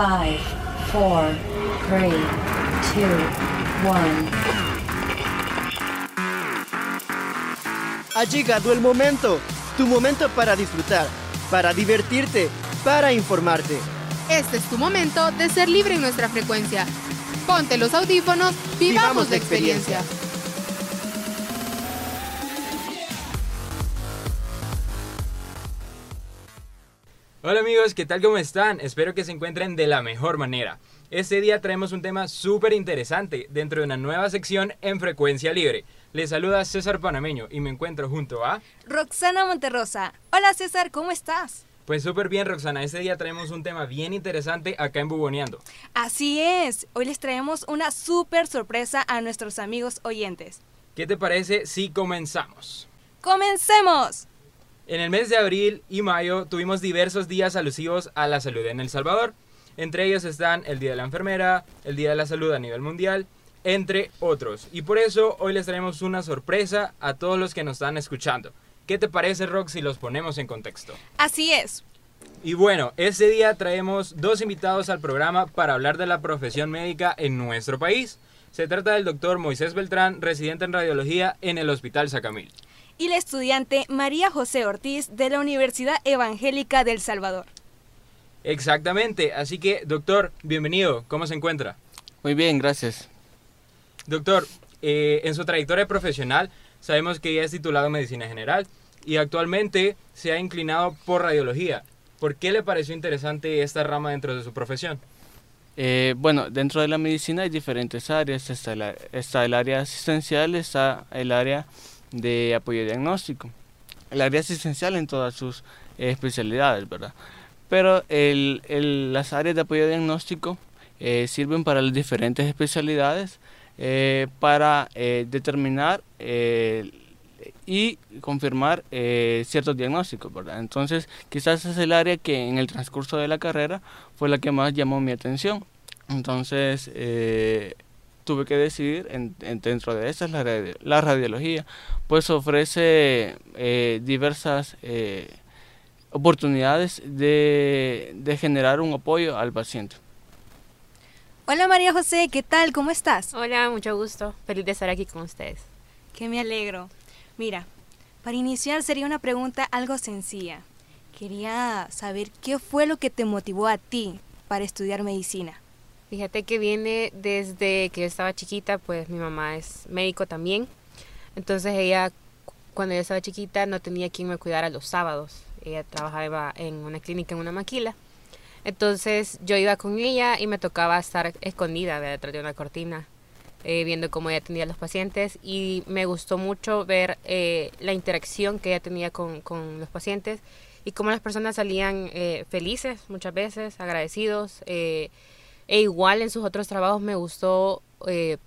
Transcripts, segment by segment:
5, 4, 3, 2, 1. Ha llegado el momento, tu momento para disfrutar, para divertirte, para informarte. Este es tu momento de ser libre en nuestra frecuencia. Ponte los audífonos, vivamos, la experiencia. Hola amigos, ¿qué tal? ¿Cómo están? Espero que se encuentren de la mejor manera. Este día traemos un tema súper interesante dentro de una nueva sección en Frecuencia Libre. Les saluda César Panameño y me encuentro junto a... Roxana Monterrosa. Hola César, ¿cómo estás? Pues súper bien Roxana, este día traemos un tema bien interesante acá en Buboneando. Así es, hoy les traemos una súper sorpresa a nuestros amigos oyentes. ¿Qué te parece si comenzamos? ¡Comencemos! En el mes de abril y mayo tuvimos diversos días alusivos a la salud en El Salvador. Entre ellos están el Día de la Enfermera, el Día de la Salud a nivel mundial, entre otros. Y por eso hoy les traemos una sorpresa a todos los que nos están escuchando. ¿Qué te parece, Rox, si los ponemos en contexto? Así es. Y bueno, este día traemos dos invitados al programa para hablar de la profesión médica en nuestro país. Se trata del doctor Moisés Beltrán, residente en radiología en el Hospital Sacamil y la estudiante María José Ortiz de la Universidad Evangélica del Salvador. Exactamente, así que doctor, bienvenido, ¿cómo se encuentra? Muy bien, gracias. Doctor, eh, en su trayectoria profesional sabemos que ya es titulado en Medicina General y actualmente se ha inclinado por radiología. ¿Por qué le pareció interesante esta rama dentro de su profesión? Eh, bueno, dentro de la medicina hay diferentes áreas. Está, está el área asistencial, está el área de apoyo diagnóstico. El área asistencial en todas sus eh, especialidades, ¿verdad? Pero el, el, las áreas de apoyo diagnóstico eh, sirven para las diferentes especialidades eh, para determinar y confirmar ciertos diagnósticos, ¿verdad? Entonces, quizás es el área que en el transcurso de la carrera fue la que más llamó mi atención. Entonces, tuve que decidir en, dentro de esa la, la radiología, pues ofrece eh, diversas eh, oportunidades de, de generar un apoyo al paciente. Hola María José, ¿qué tal? ¿Cómo estás? Hola, mucho gusto. Feliz de estar aquí con ustedes. Que me alegro. Mira, para iniciar sería una pregunta algo sencilla. Quería saber qué fue lo que te motivó a ti para estudiar medicina. Fíjate que viene desde que yo estaba chiquita, pues mi mamá es médico también. Entonces ella, cuando yo estaba chiquita, no tenía quien me cuidara los sábados. Ella trabajaba en una clínica, en una maquila. Entonces yo iba con ella y me tocaba estar escondida detrás de una cortina, eh, viendo cómo ella atendía a los pacientes. Y me gustó mucho ver eh, la interacción que ella tenía con, con, los pacientes y cómo las personas salían eh, felices muchas veces, agradecidos. E igual en sus otros trabajos me gustó eh,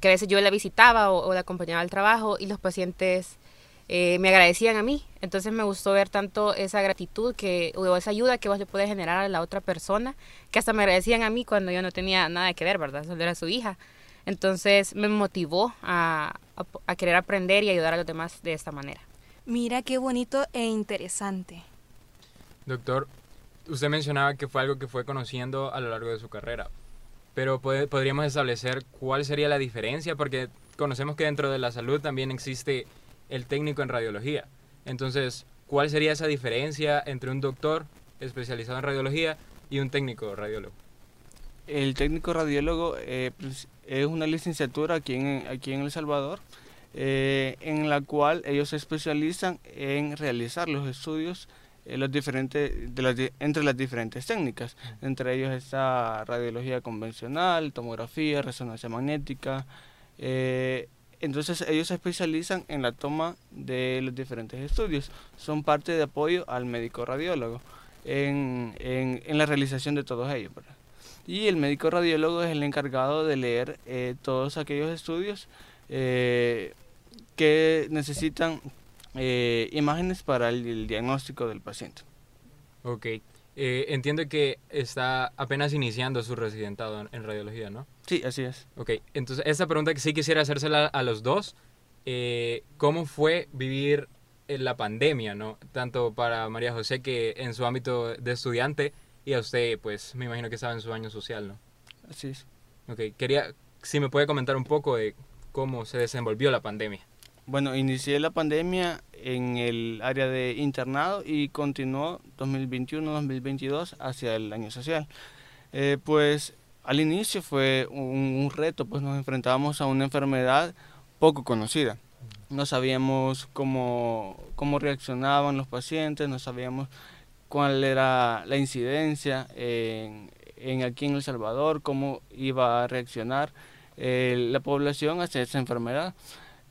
que a veces yo la visitaba o, la acompañaba al trabajo y los pacientes eh, me agradecían a mí. Entonces me gustó ver tanto esa gratitud que, o esa ayuda que vos le puedes generar a la otra persona, que hasta me agradecían a mí cuando yo no tenía nada que ver, ¿verdad? Solo era su hija. Entonces me motivó a, a querer aprender y ayudar a los demás de esta manera. Mira qué bonito e interesante. Doctor, usted mencionaba que fue algo que fue conociendo a lo largo de su carrera, pero podríamos establecer cuál sería la diferencia, porque conocemos que dentro de la salud también existe el técnico en radiología. Entonces, ¿cuál sería esa diferencia entre un doctor especializado en radiología y un técnico radiólogo? El técnico radiólogo eh, pues, es una licenciatura aquí en, aquí en El Salvador, eh, en la cual ellos se especializan en realizar los estudios eh, los diferentes, de las, entre las diferentes técnicas. Entre ellos está radiología convencional, tomografía, resonancia magnética. Eh, entonces ellos se especializan en la toma de los diferentes estudios. Son parte de apoyo al médico radiólogo en, en, en la realización de todos ellos. Y el médico radiólogo es el encargado de leer eh, todos aquellos estudios que necesitan eh, imágenes para el, diagnóstico del paciente. Ok. Eh, entiendo que está apenas iniciando su residentado en, radiología, ¿no? Sí, así es. Ok, entonces esta pregunta que sí quisiera hacérsela a los dos. Eh, ¿Cómo fue vivir en la pandemia, ¿no? Tanto para María José que en su ámbito de estudiante y a usted, pues me imagino que estaba en su año social, ¿no? Así es. Ok, quería, si me puede comentar un poco de cómo se desenvolvió la pandemia. Bueno, inicié la pandemia en el área de internado y continuó 2021-2022 hacia el año social. Eh, pues al inicio fue un, reto, pues nos enfrentábamos a una enfermedad poco conocida. No sabíamos cómo, cómo reaccionaban los pacientes, no sabíamos cuál era la incidencia en, en aquí en El Salvador, cómo iba a reaccionar eh, la población hacia esa enfermedad.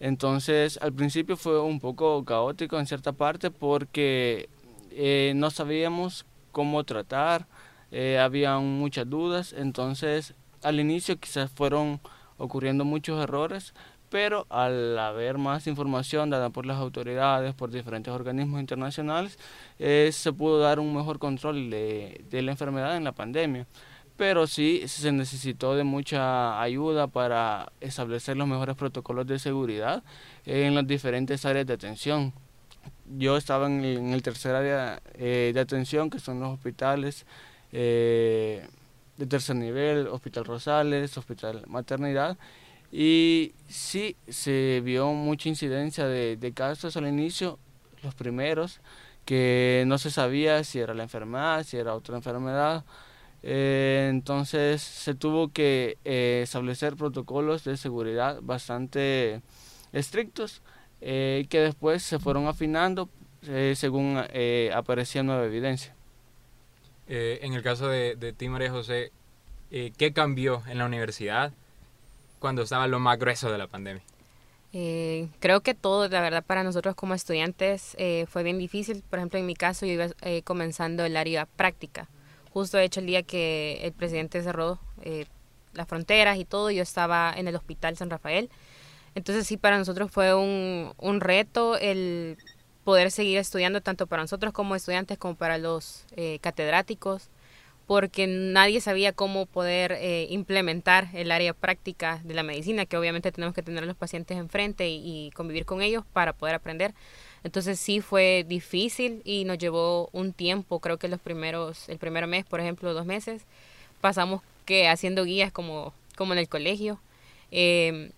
Entonces, al principio fue un poco caótico en cierta parte porque eh, no sabíamos cómo tratar, eh, había muchas dudas, entonces al inicio quizás fueron ocurriendo muchos errores, pero al haber más información dada por las autoridades, por diferentes organismos internacionales, eh, se pudo dar un mejor control de la enfermedad en la pandemia pero sí se necesitó de mucha ayuda para establecer los mejores protocolos de seguridad en las diferentes áreas de atención. Yo estaba en el, tercer área eh, de atención, que son los hospitales eh, de tercer nivel, Hospital Rosales, Hospital Maternidad, y sí se vio mucha incidencia de, de casos al inicio, los primeros, que no se sabía si era la enfermedad, si era otra enfermedad, eh, entonces se tuvo que eh, establecer protocolos de seguridad bastante estrictos eh, que después se fueron afinando eh, según eh, aparecía nueva evidencia. Eh, en el caso de, de ti, María José, eh, ¿qué cambió en la universidad cuando estaba lo más grueso de la pandemia? Eh, creo que todo, la verdad, para nosotros como estudiantes eh, fue bien difícil. Por ejemplo, en mi caso, yo iba eh, comenzando el área práctica. Justo, de hecho, el día que el presidente cerró eh, las fronteras y todo, yo estaba en el Hospital San Rafael. Entonces, sí, para nosotros fue un, un reto el poder seguir estudiando, tanto para nosotros como estudiantes, como para los eh, catedráticos, porque nadie sabía cómo poder eh, implementar el área práctica de la medicina, que obviamente tenemos que tener a los pacientes enfrente y, y convivir con ellos para poder aprender. Entonces sí fue difícil y nos llevó un tiempo, creo que los primeros, el primer mes, por ejemplo, dos meses, pasamos que haciendo guías como, como en el colegio. Eh,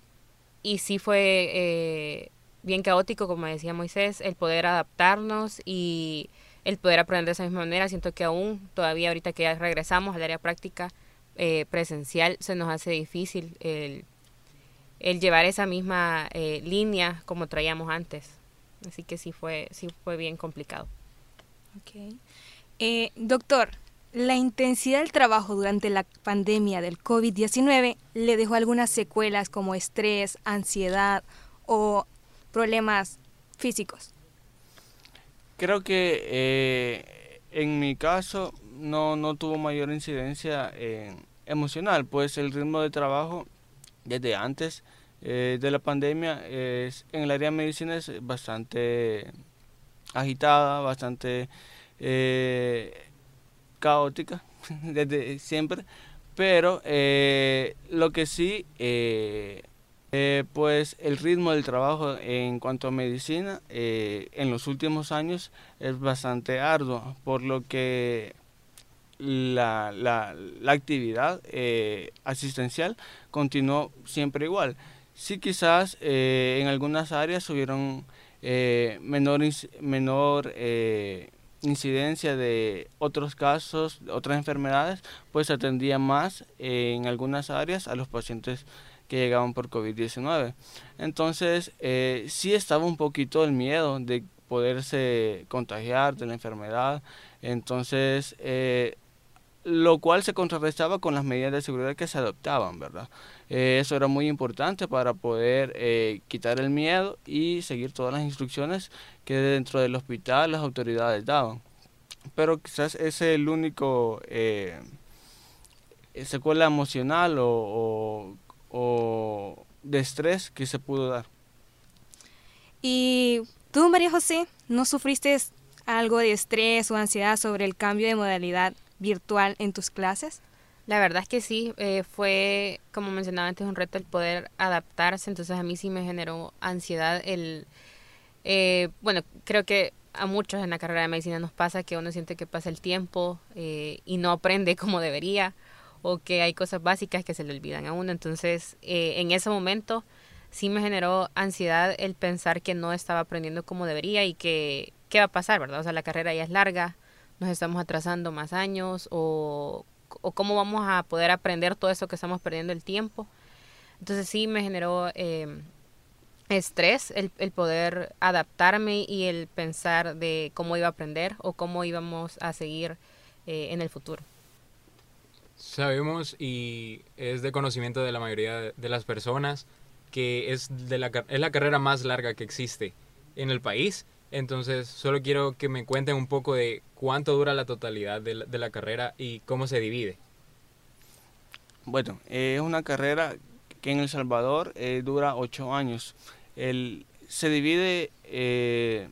y sí fue eh, bien caótico, como decía Moisés, el poder adaptarnos y el poder aprender de esa misma manera. Siento que aún todavía ahorita que ya regresamos al área práctica eh, presencial, se nos hace difícil el, llevar esa misma eh, línea como traíamos antes. Así que sí fue, sí fue bien complicado. Eh, doctor, ¿la intensidad del trabajo durante la pandemia del COVID-19 le dejó algunas secuelas como estrés, ansiedad o problemas físicos? Creo que eh, en mi caso no, no tuvo mayor incidencia en emocional, pues el ritmo de trabajo desde antes eh, de la pandemia es, en el área de medicina es bastante agitada, bastante eh, caótica desde siempre, pero eh, lo que sí, eh, pues el ritmo del trabajo en cuanto a medicina eh, en los últimos años es bastante arduo, por lo que la, la, actividad eh, asistencial continuó siempre igual. Sí quizás en algunas áreas hubieron menor, menor incidencia de otros casos, otras enfermedades, pues atendía más en algunas áreas a los pacientes que llegaban por COVID-19. Entonces, eh, sí estaba un poquito el miedo de poderse contagiar de la enfermedad. Entonces, eh, lo cual se contrarrestaba con las medidas de seguridad que se adoptaban, ¿verdad? Eh, eso era muy importante para poder quitar el miedo y seguir todas las instrucciones que dentro del hospital las autoridades daban. Pero quizás ese es el único secuela emocional o, o de estrés que se pudo dar. ¿Y tú, María José, no sufriste algo de estrés o ansiedad sobre el cambio de modalidad virtual en tus clases? La verdad es que sí, eh, fue, como mencionaba antes, un reto el poder adaptarse, entonces a mí sí me generó ansiedad el, eh, bueno, creo que a muchos en la carrera de medicina nos pasa que uno siente que pasa el tiempo eh, y no aprende como debería o que hay cosas básicas que se le olvidan a uno. Entonces, eh, en ese momento sí me generó ansiedad el pensar que no estaba aprendiendo como debería y que qué va a pasar, ¿verdad? O sea, la carrera ya es larga, nos estamos atrasando más años o, cómo vamos a poder aprender todo eso que estamos perdiendo el tiempo. Entonces sí me generó eh, estrés el, el, poder adaptarme y el pensar de cómo iba a aprender o cómo íbamos a seguir eh, en el futuro. Sabemos y es de conocimiento de la mayoría de las personas que es, de la, es la carrera más larga que existe en el país. Entonces, solo quiero que me cuenten un poco de cuánto dura la totalidad de la, carrera y cómo se divide. Bueno, es una carrera que en El Salvador eh, dura ocho años. El, se divide eh,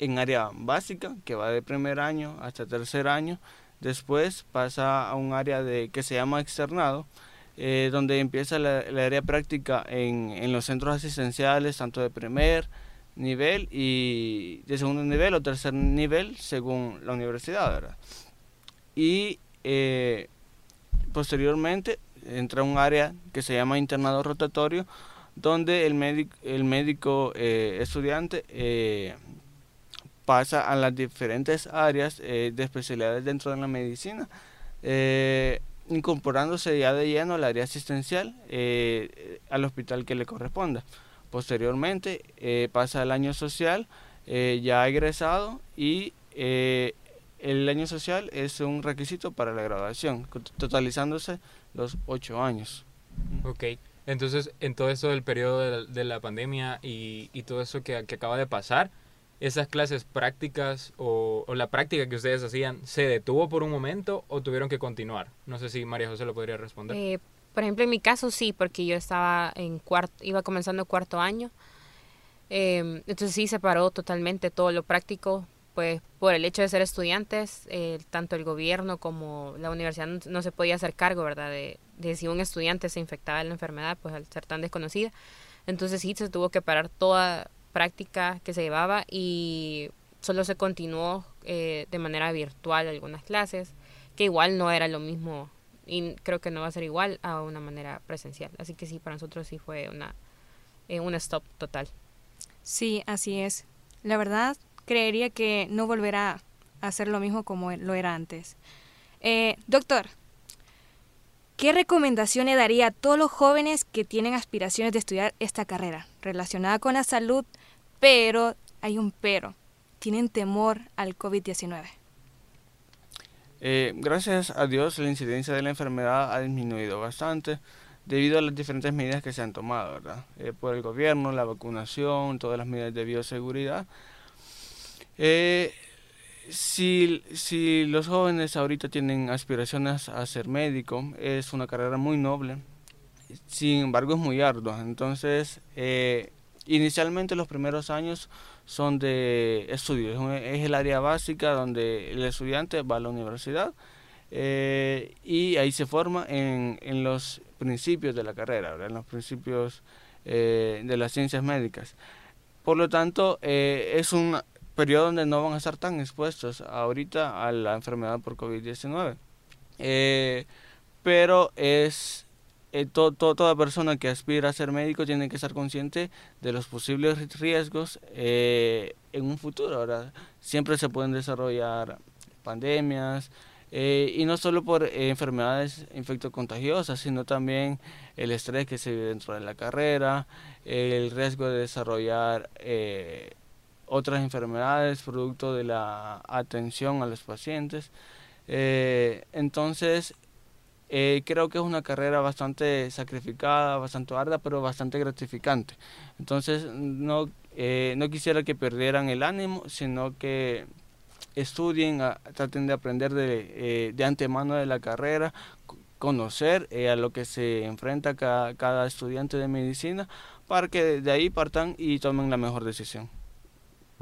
en área básica, que va de primer año hasta tercer año. Después pasa a un área de, que se llama externado, eh, donde empieza la, área práctica en, en, los centros asistenciales, tanto de primer nivel y de segundo nivel o tercer nivel, según la universidad. Y eh, posteriormente entra un área que se llama internado rotatorio, donde el médico, el médico eh, estudiante pasa a las diferentes áreas eh, de especialidades dentro de la medicina, eh, incorporándose ya de lleno al área asistencial eh, al hospital que le corresponda. Posteriormente pasa al año social, ya egresado, y el año social es un requisito para la graduación, totalizándose los ocho años. Ok, entonces en todo eso del periodo de la, de la pandemia y, y, todo eso que, que, acaba de pasar, esas clases prácticas o, la práctica que ustedes hacían, ¿se detuvo por un momento o tuvieron que continuar? No sé si María José lo podría responder. Eh, por ejemplo, en mi caso sí, porque yo estaba en cuarto, iba comenzando cuarto año. Eh, entonces sí se paró totalmente todo lo práctico pues por el hecho de ser estudiantes, eh, tanto el gobierno como la universidad no, no, se podía hacer cargo, ¿verdad? De, de, si un estudiante se infectaba de la enfermedad, pues al ser tan desconocida. Entonces sí se tuvo que parar toda práctica que se llevaba y solo se continuó eh, de manera virtual algunas clases, que igual no era lo mismo y creo que no va a ser igual a una manera presencial. Así que sí, para nosotros sí fue una, eh, un stop total. Sí, así es. La verdad, creería que no volverá a hacer lo mismo como lo era antes. Eh, doctor, ¿qué recomendación le daría a todos los jóvenes que tienen aspiraciones de estudiar esta carrera relacionada con la salud, pero hay un pero, tienen temor al COVID-19? Eh, gracias a Dios la incidencia de la enfermedad ha disminuido bastante debido a las diferentes medidas que se han tomado, ¿verdad? Eh, por el gobierno, la vacunación, todas las medidas de bioseguridad. Eh, si, si los jóvenes ahorita tienen aspiraciones a ser médico, es una carrera muy noble, sin embargo es muy ardua. Entonces, inicialmente los primeros años son de estudios, es el área básica donde el estudiante va a la universidad eh, y ahí se forma en, en, los principios de la carrera, ¿verdad? en los principios eh, de las ciencias médicas. Por lo tanto, eh, es un periodo donde no van a estar tan expuestos ahorita a la enfermedad por COVID-19. Eh, pero es eh, to, to, toda persona que aspira a ser médico tiene que estar consciente de los posibles riesgos eh, en un futuro. ¿verdad? Siempre se pueden desarrollar pandemias, eh, y no solo por eh, enfermedades infectocontagiosas, sino también el estrés que se vive dentro de la carrera, el riesgo de desarrollar eh, otras enfermedades producto de la atención a los pacientes. Entonces, eh, creo que es una carrera bastante sacrificada, bastante ardua, pero bastante gratificante. Entonces, no, eh, no quisiera que perdieran el ánimo, sino que estudien, a, traten de aprender de, de, antemano de la carrera, conocer a lo que se enfrenta cada, cada estudiante de medicina, para que de ahí partan y tomen la mejor decisión.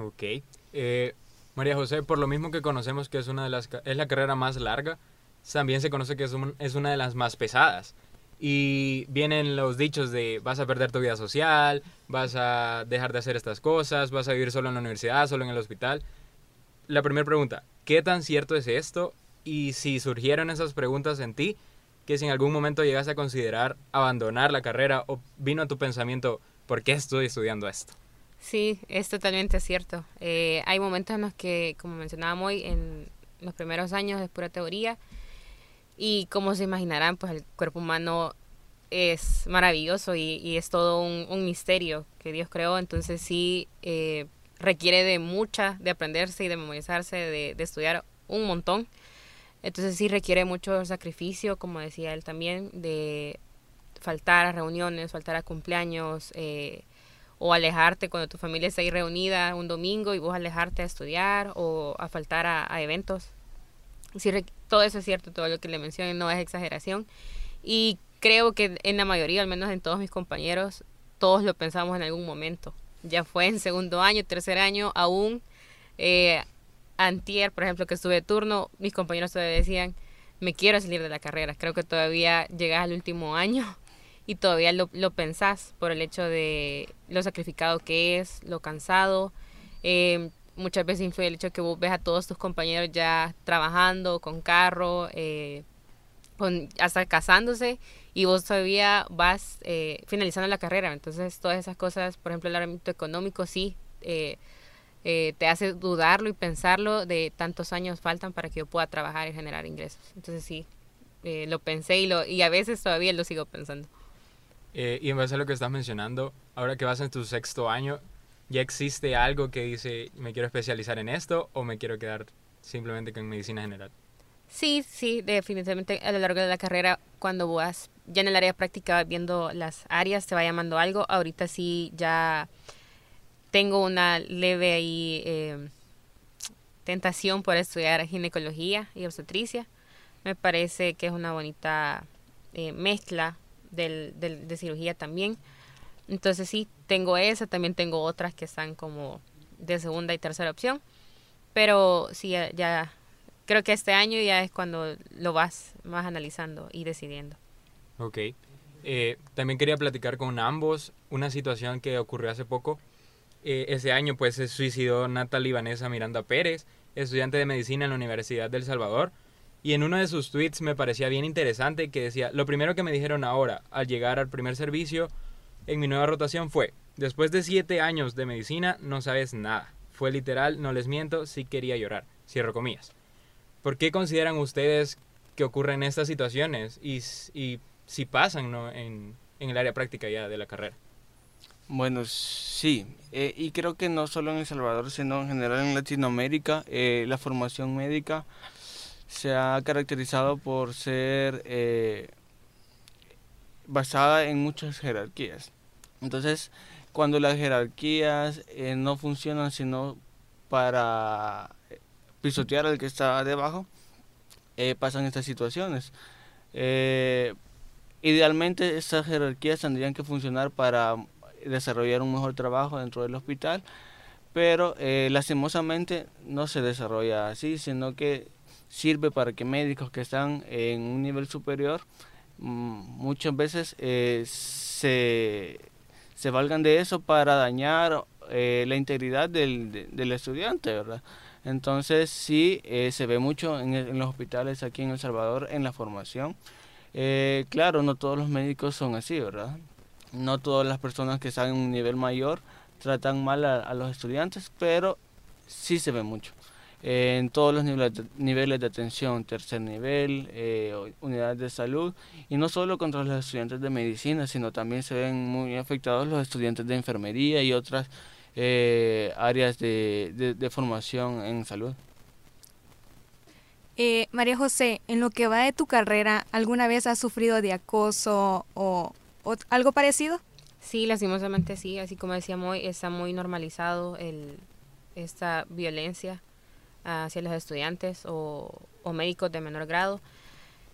Ok. Eh, María José, por lo mismo que conocemos que es una de las es la carrera más larga, también se conoce que es, un, es una de las más pesadas. y vienen los dichos de vas a perder tu vida social, vas a dejar de hacer estas cosas, vas a vivir solo en la universidad, solo en el hospital. La primera pregunta, ¿qué tan cierto es esto? Y si surgieron esas preguntas en ti, que si en algún momento llegas a considerar abandonar la carrera o vino a tu pensamiento, ¿por qué estoy estudiando esto? Sí, es totalmente cierto. Eh, hay momentos en los que, como mencionábamos hoy, en los primeros años es pura teoría y como se imaginarán, pues el cuerpo humano es maravilloso y, es todo un, misterio que Dios creó, entonces sí eh, requiere de mucha, de aprenderse y de memorizarse, de, estudiar un montón. Entonces sí requiere mucho sacrificio, como decía él también, de faltar a reuniones, faltar a cumpleaños, eh, o alejarte cuando tu familia está ahí reunida un domingo y vos alejarte a estudiar o a faltar a, eventos. Sí, todo eso es cierto, todo lo que le mencioné no es exageración. Y creo que en la mayoría, al menos en todos mis compañeros, todos lo pensamos en algún momento. Ya fue en segundo año, tercer año, aún eh, antier, por ejemplo, que estuve turno, mis compañeros todavía decían, me quiero salir de la carrera. Creo que todavía llegas al último año y todavía lo, lo pensás por el hecho de lo sacrificado que es, lo cansado. Eh, muchas veces influye el hecho que vos ves a todos tus compañeros ya trabajando, con carro, eh, con, hasta casándose y vos todavía vas eh, finalizando la carrera. Entonces todas esas cosas, por ejemplo el ámbito económico sí eh, te hace dudarlo y pensarlo de tantos años faltan para que yo pueda trabajar y generar ingresos. Entonces sí, lo pensé y, lo, y a veces todavía lo sigo pensando. y en base a lo que estás mencionando, ahora que vas en tu sexto año, ya existe algo que dice me quiero especializar en esto o me quiero quedar simplemente con medicina general. Sí, sí, definitivamente a lo largo de la carrera, cuando vas ya en el área práctica viendo las áreas, te va llamando algo. Ahorita sí ya tengo una leve ahí eh, tentación por estudiar ginecología y obstetricia. Me parece que es una bonita eh, mezcla del, del, de cirugía también. Entonces sí, tengo esa, también tengo otras que están como de segunda y tercera opción. Pero sí, ya, creo que este año ya es cuando lo vas más analizando y decidiendo. Ok. Eh, también quería platicar con ambos una situación que ocurrió hace poco. Eh, ese año pues se suicidó Natalie Vanessa Miranda Pérez, estudiante de medicina en la Universidad del Salvador. Y en uno de sus tweets me parecía bien interesante que decía, lo primero que me dijeron ahora, al llegar al primer servicio, en mi nueva rotación fue, después de siete años de medicina no sabes nada. Fue literal, no les miento, sí quería llorar. Cierro comillas. ¿Por qué consideran ustedes que ocurren estas situaciones y, si pasan en, el área práctica ya de la carrera? Bueno, sí, eh, y creo que no solo en El Salvador, sino en general en Latinoamérica, eh, la formación médica se ha caracterizado por ser eh, basada en muchas jerarquías. Entonces, cuando las jerarquías eh, no funcionan sino para pisotear al que está debajo, eh, pasan estas situaciones. Eh, idealmente estas jerarquías tendrían que funcionar para desarrollar un mejor trabajo dentro del hospital, pero lastimosamente no se desarrolla así, sino que sirve para que médicos que están en un nivel superior muchas veces se se valgan de eso para dañar eh, la integridad del, del, estudiante, ¿verdad? Entonces sí eh, se ve mucho en, los hospitales aquí en El Salvador en la formación. Eh, claro, no todos los médicos son así, ¿verdad? No todas las personas que están en un nivel mayor tratan mal a los estudiantes, pero sí se ve mucho en todos los niveles de, atención, tercer nivel, eh, unidades de salud, y no solo contra los estudiantes de medicina, sino también se ven muy afectados los estudiantes de enfermería y otras eh, áreas de, de, formación en salud. Eh, María José, en lo que va de tu carrera, ¿alguna vez has sufrido de acoso o, o algo parecido? Sí, lastimosamente sí, así como decíamos, está muy normalizado el, esta violencia hacia los estudiantes o, médicos de menor grado.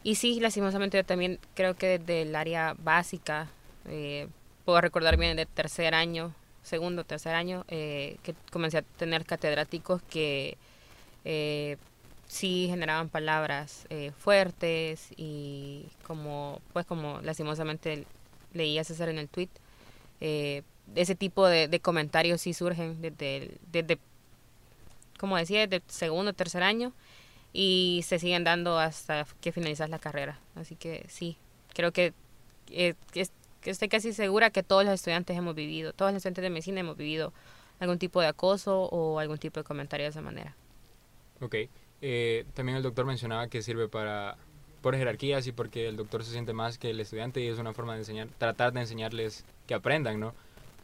Y sí, lastimosamente yo también creo que desde el área básica, eh, puedo recordar bien de tercer año, segundo, tercer año, eh, que comencé a tener catedráticos que eh, sí generaban palabras fuertes y como, pues como lastimosamente leía César en el tweet, ese tipo de, comentarios sí surgen desde, desde, como decía, desde segundo o tercer año y se siguen dando hasta que finalizas la carrera. Así que sí, creo que, eh, que, estoy casi segura que todos los estudiantes hemos vivido, todos los estudiantes de medicina hemos vivido algún tipo de acoso o algún tipo de comentario de esa manera. Ok. Eh, también el doctor mencionaba que sirve para por jerarquías y porque el doctor se siente más que el estudiante y es una forma de enseñar, tratar de enseñarles que aprendan, ¿no?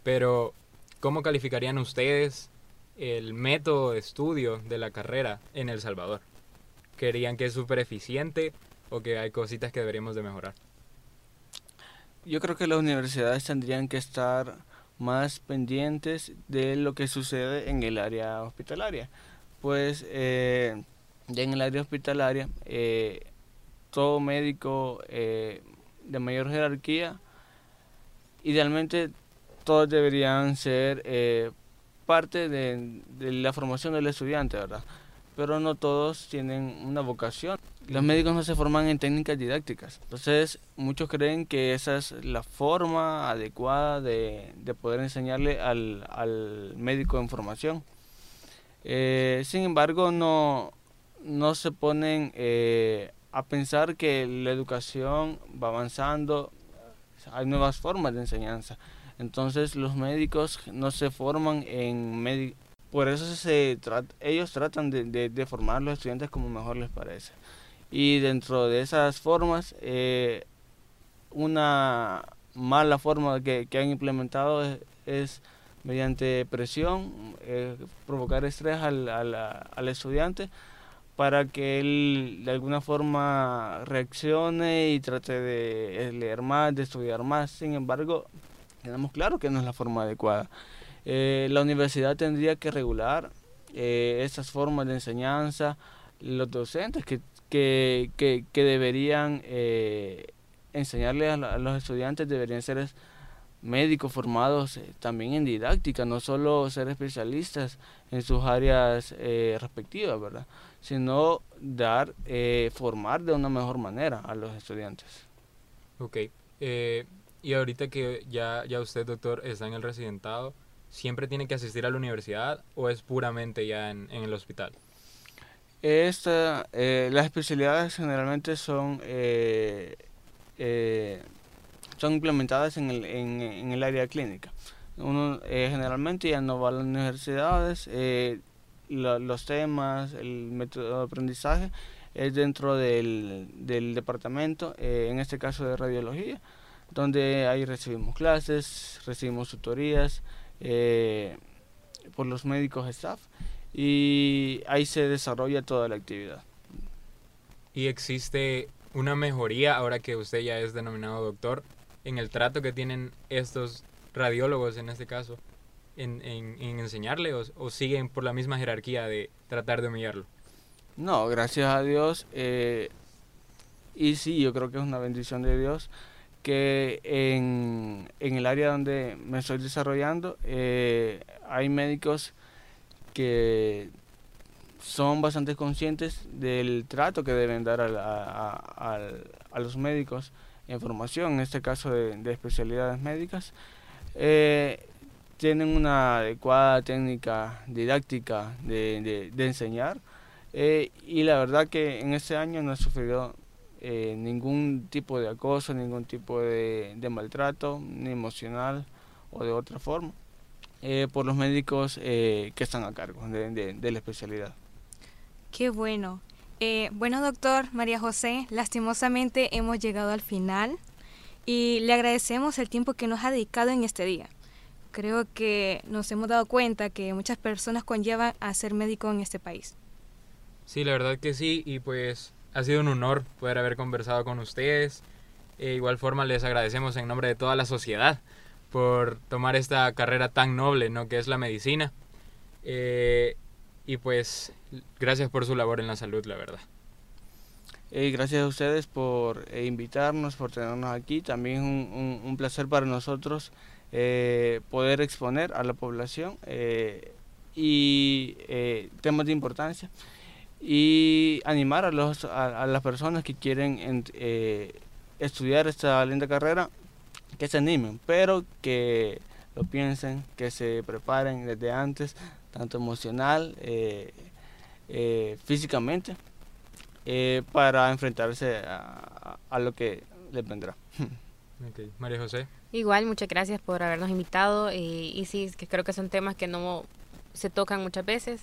Pero, ¿cómo calificarían ustedes el método de estudio de la carrera en El Salvador? ¿Querían que es súper eficiente o que hay cositas que deberíamos de mejorar? Yo creo que las universidades tendrían que estar más pendientes de lo que sucede en el área hospitalaria. Pues eh, en el área hospitalaria, eh, todo médico eh, de mayor jerarquía, idealmente todos deberían ser eh, parte de, la formación del estudiante, ¿verdad? Pero no todos tienen una vocación. Los médicos no se forman en técnicas didácticas. Entonces, muchos creen que esa es la forma adecuada de, poder enseñarle al, al médico en formación. sin embargo, no, no se ponen eh, a pensar que la educación va avanzando, hay nuevas formas de enseñanza. Entonces los médicos no se forman en médicos. Por eso se ellos tratan de, formar a los estudiantes como mejor les parece. Y dentro de esas formas, eh, una mala forma que, han implementado es, mediante presión, eh, provocar estrés al, al estudiante para que él de alguna forma reaccione y trate de leer más, de estudiar más. Sin embargo, tenemos claro que no es la forma adecuada. Eh, la universidad tendría que regular eh, esas formas de enseñanza, los docentes que, que, que, deberían eh, a, los estudiantes deberían ser médicos formados también en didáctica, no solo ser especialistas en sus áreas respectivas, ¿verdad? sino dar, eh, formar de una mejor manera a los estudiantes. Ok. Eh, y ahorita que ya, ya usted, doctor, está en el residentado, ¿siempre tiene que asistir a la universidad o es puramente ya en, en el hospital? Esta, eh, las especialidades generalmente son, son implementadas en el, en, el área clínica. Uno generalmente ya no va a las universidades, los temas, el método de aprendizaje es dentro del, del departamento, eh, en este caso de radiología, donde ahí recibimos clases, recibimos tutorías eh, por los médicos staff y ahí se desarrolla toda la actividad. ¿Y existe una mejoría ahora que usted ya es denominado doctor en el trato que tienen estos radiólogos en este caso? en, en, enseñarle o, siguen por la misma jerarquía de tratar de humillarlo? No, gracias a Dios. Eh, y sí, yo creo que es una bendición de Dios que en, en el área donde me estoy desarrollando eh, hay médicos que son bastante conscientes del trato que deben dar a, a, a, los médicos en formación, en este caso de, de especialidades médicas. Eh, tienen una adecuada técnica didáctica de, de, enseñar eh, y la verdad que en este año no he sufrido eh, ningún tipo de acoso, ningún tipo de, de, maltrato, ni emocional o de otra forma, por los médicos que están a cargo de la especialidad. Qué bueno. Bueno, doctor María José, lastimosamente hemos llegado al final y le agradecemos el tiempo que nos ha dedicado en este día creo que nos hemos dado cuenta que muchas personas conllevan a ser médico en este país. Sí, la verdad que sí, y pues ha sido un honor poder haber conversado con ustedes. De igual forma les agradecemos en nombre de toda la sociedad por tomar esta carrera tan noble, ¿no? Que es la medicina. Eh, y pues gracias por su labor en la salud, la verdad. Gracias a ustedes por eh, invitarnos, por tenernos aquí. También un, un placer para nosotros eh, poder exponer a la población eh, y temas de importancia. y animar a, los, a, las personas que quieren estudiar esta linda carrera que se animen, pero que lo piensen, que se preparen desde antes, tanto emocional, eh, eh, físicamente, para enfrentarse a, lo que les vendrá. María José. Igual, muchas gracias por habernos invitado y, y sí, que creo que son temas que no se tocan muchas veces.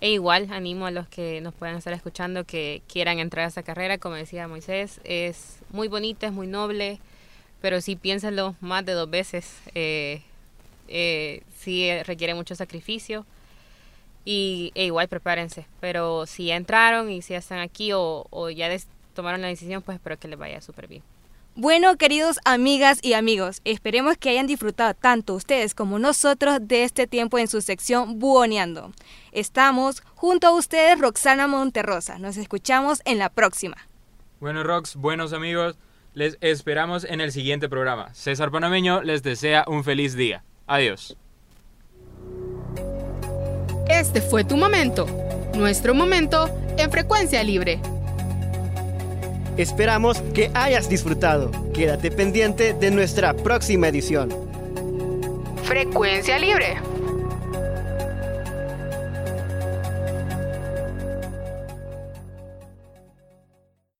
E igual animo a los que nos puedan estar escuchando que quieran entrar a esa carrera, como decía Moisés, es muy bonita, es muy noble, pero sí piénsenlo más de dos veces. Eh, eh, sí requiere mucho sacrificio y e igual prepárense. Pero si ya entraron y si ya están aquí o, o ya tomaron la decisión, pues espero que les vaya súper bien. Bueno, queridos amigas y amigos, esperemos que hayan disfrutado tanto ustedes como nosotros de este tiempo en su sección Buoneando. Estamos junto a ustedes, Roxana Monterrosa. Nos escuchamos en la próxima. Bueno, Rox, buenos amigos, les esperamos en el siguiente programa. César Panameño les desea un feliz día. Adiós. Este fue tu momento, nuestro momento en frecuencia libre. Esperamos que hayas disfrutado. Quédate pendiente de nuestra próxima edición. Frecuencia libre.